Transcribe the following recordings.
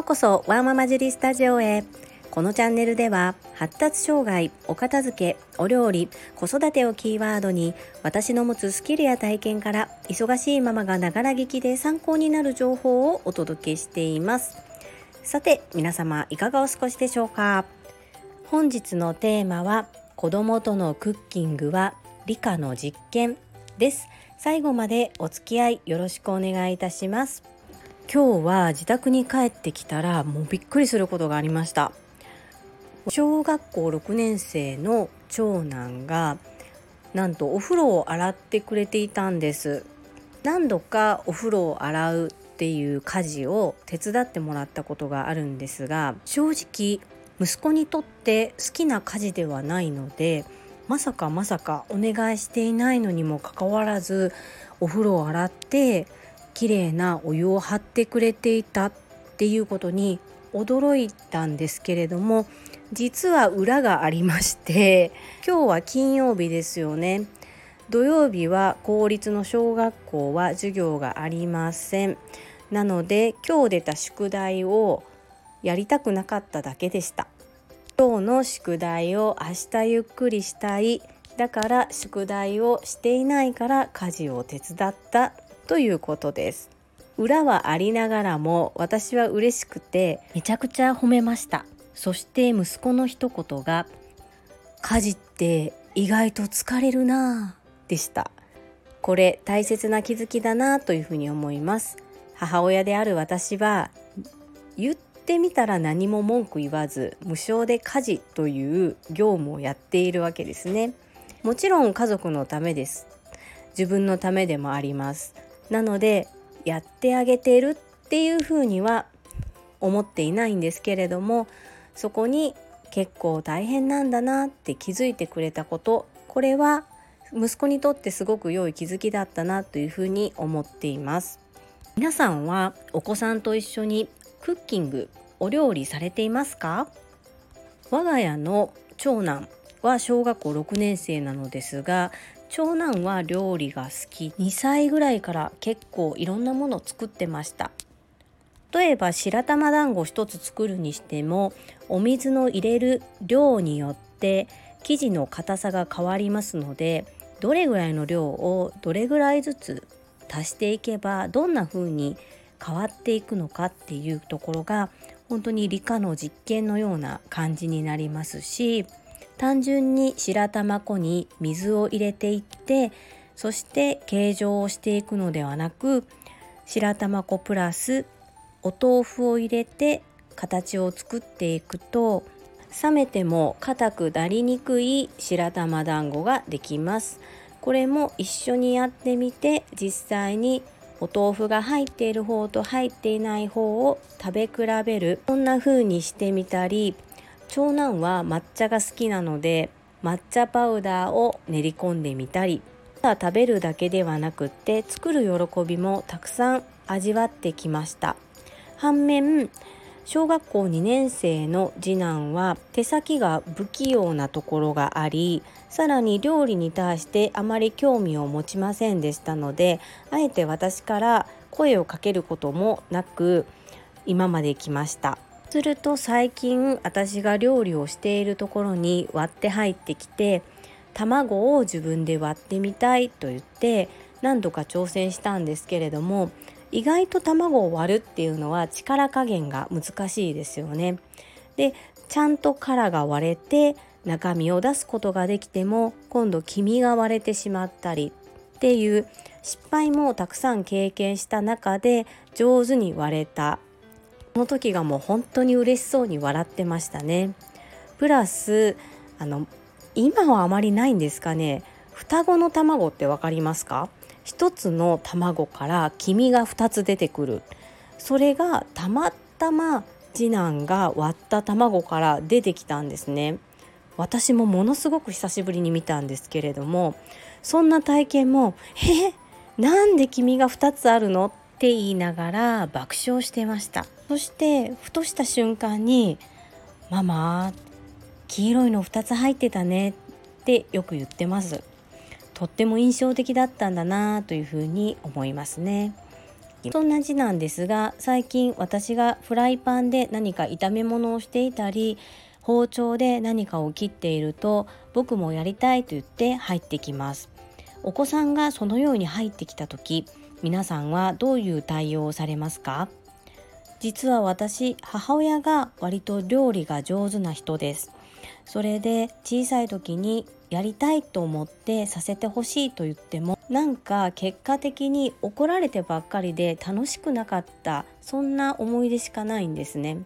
ようこそワーママジュリスタジオへ。このチャンネルでは発達障害お片付けお料理子育てをキーワードに私の持つスキルや体験から忙しいママがながら聞きで参考になる情報をお届けしています。さて皆様いかがお過ごしでしょうか？本日のテーマは子供とのクッキングは理科の実験です。最後までお付き合いよろしくお願いいたします。今日は自宅に帰ってきたらもうびっくりすることがありました。小学校6年生の長男がなんとお風呂を洗ってくれていたんです。何度かお風呂を洗うっていう家事を手伝ってもらったことがあるんですが正直息子にとって好きな家事ではないのでまさかまさかお願いしていないのにもかかわらずお風呂を洗って綺麗なお湯を張ってくれていたっていうことに驚いたんですけれども実は裏がありまして 今日は金曜日ですよね。土曜日は公立の小学校は授業がありません。なので今日出た宿題をやりたくなかっただけでした。今日の宿題を明日ゆっくりしたい。だから宿題をしていないから家事を手伝ったということです。裏はありながらも私は嬉しくてめちゃくちゃ褒めました。そして息子の一言が「家事って意外と疲れるなぁ」でした。これ大切な気づきだなというふうに思います。母親である私は言ってみたら何も文句言わず無償で家事という業務をやっているわけですね。もちろん家族のためです。自分のためでもあります。なのでやってあげてるっていうふうには思っていないんですけれどもそこに結構大変なんだなって気づいてくれたことこれは息子にとってすごく良い気づきだったなというふうに思っています。皆さんはお子さんと一緒にクッキングお料理されていますか？我が家の長男は小学校6年生なのですが長男は料理が好き2歳ぐらいから結構いろんなものを作ってました。例えば白玉団子1つ作るにしてもお水の入れる量によって生地の硬さが変わりますのでどれぐらいの量をどれぐらいずつ足していけばどんな風に変わっていくのかっていうところが本当に理科の実験のような感じになりますし単純に白玉粉に水を入れていってそして形状をしていくのではなく白玉粉プラスお豆腐を入れて形を作っていくと冷めても硬くなりにくい白玉団子ができます。これも一緒にやってみて実際にお豆腐が入っている方と入っていない方を食べ比べる。こんな風にしてみたり長男は抹茶が好きなので抹茶パウダーを練り込んでみたりただ食べるだけではなくって作る喜びもたくさん味わってきました。反面小学校2年生の次男は手先が不器用なところがありさらに料理に対してあまり興味を持ちませんでしたのであえて私から声をかけることもなく今まで来ました。すると最近私が料理をしているところに割って入ってきて卵を自分で割ってみたいと言って何度か挑戦したんですけれども意外と卵を割るっていうのは力加減が難しいですよね。でちゃんと殻が割れて中身を出すことができても今度黄身が割れてしまったりっていう失敗もたくさん経験した中で上手に割れたその時がもう本当に嬉しそうに笑ってましたね。プラスあの今はあまりないんですかね。双子の卵って分かりますか？1つの卵から黄身が2つ出てくる。それがたまたま次男が割った卵から出てきたんですね。私もものすごく久しぶりに見たんですけれどもそんな体験も「えなんで黄身が2つあるの?」って言いながら爆笑してました。そしてふとした瞬間に「ママ黄色いの2つ入ってたね」ってよく言ってます。とっても印象的だったんだなというふうに思いますね。そんな字なんですが最近私がフライパンで何か炒め物をしていたり包丁で何かを切っていると僕もやりたいと言って入ってきます。お子さんがそのように入ってきた時皆さんはどういう対応をされますか？実は私母親が割と料理が上手な人です。それで小さい時にやりたいと思ってさせてほしいと言ってもなんか結果的に怒られてばっかりで楽しくなかったそんな思い出しかないんですね。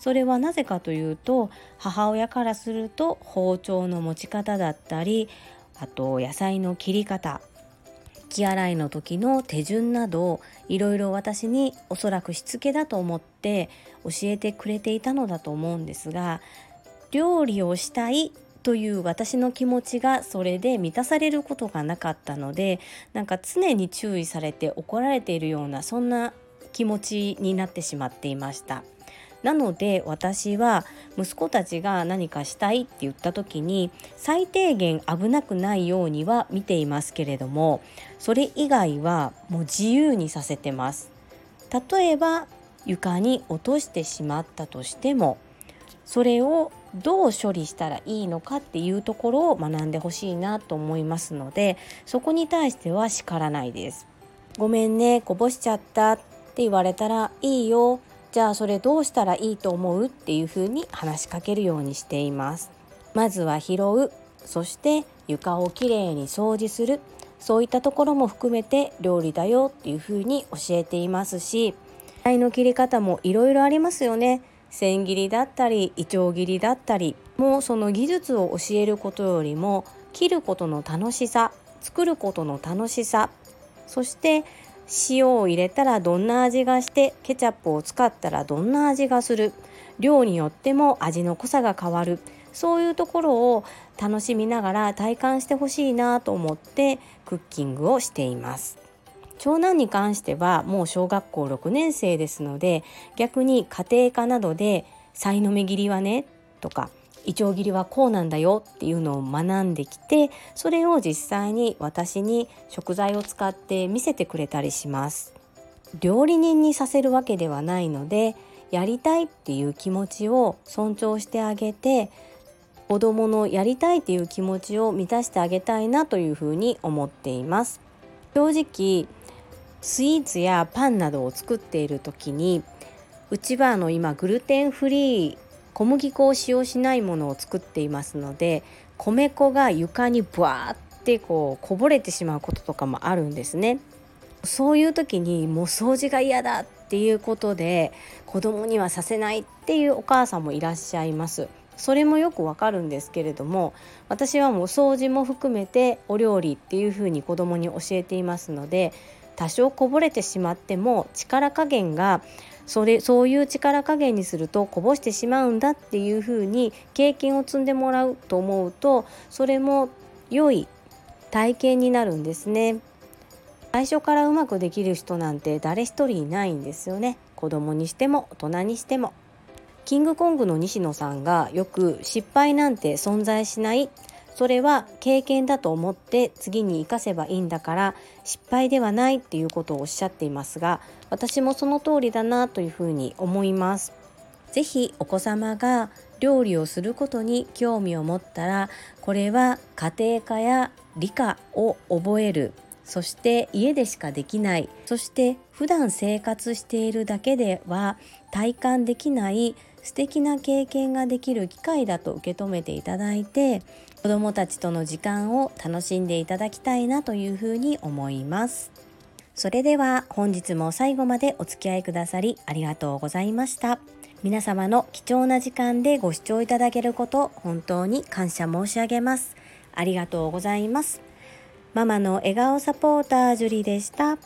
それはなぜかというと母親からすると包丁の持ち方だったりあと野菜の切り方気洗いの時の手順などいろいろ私におそらくしつけだと思って教えてくれていたのだと思うんですが料理をしたいという私の気持ちがそれで満たされることがなかったのでなんか常に注意されて怒られているようなそんな気持ちになってしまっていました。なので私は息子たちが何かしたいって言った時に最低限危なくないようには見ていますけれどもそれ以外はもう自由にさせてます。例えば床に落としてしまったとしてもそれをどう処理したらいいのかっていうところを学んでほしいなと思いますのでそこに対しては叱らないです。ごめんねこぼしちゃったって言われたらいいよ。じゃあそれどうしたらいいと思うっていうふうに話しかけるようにしています。まずは拾う。そして床をきれいに掃除する。そういったところも含めて料理だよっていうふうに教えていますし野菜の切り方もいろいろありますよね。千切りだったりいちょう切りだったりもうその技術を教えることよりも切ることの楽しさ作ることの楽しさそして塩を入れたらどんな味がしてケチャップを使ったらどんな味がする。量によっても味の濃さが変わる。そういうところを楽しみながら体感してほしいなと思ってクッキングをしています。長男に関してはもう小学校6年生ですので逆に家庭科などで「さいの目切りはね」とかイチョウ切りはこうなんだよっていうのを学んできてそれを実際に私に食材を使って見せてくれたりします。料理人にさせるわけではないのでやりたいっていう気持ちを尊重してあげて子供のやりたいっていう気持ちを満たしてあげたいなというふうに思っています。正直スイーツやパンなどを作っている時にうちはあの今グルテンフリー小麦粉を使用しないものを作っていますので米粉が床にブワーってこうこぼれてしまうこととかもあるんですね。そういう時にもう掃除が嫌だっていうことで子供にはさせないっていうお母さんもいらっしゃいます。それもよくわかるんですけれども私はもう掃除も含めてお料理っていうふうに子供に教えていますので多少こぼれてしまっても力加減がそれそういう力加減にするとこぼしてしまうんだっていうふうに経験を積んでもらうと思うとそれも良い体験になるんですね。最初からうまくできる人なんて誰一人いないんですよね。子供にしても大人にしても。キングコングの西野さんがよく失敗なんて存在しないそれは経験だと思って次に生かせばいいんだから失敗ではないっていうことをおっしゃっていますが私もその通りだなというふうに思います。ぜひお子様が料理をすることに興味を持ったらこれは家庭科や理科を覚えるそして家でしかできないそして普段生活しているだけでは体感できない素敵な経験ができる機会だと受け止めていただいて子どもたちとの時間を楽しんでいただきたいなというふうに思います。それでは本日も最後までお付き合いくださりありがとうございました。皆様の貴重な時間でご視聴いただけること本当に感謝申し上げます。ありがとうございます。ママの笑顔サポータージュリでした。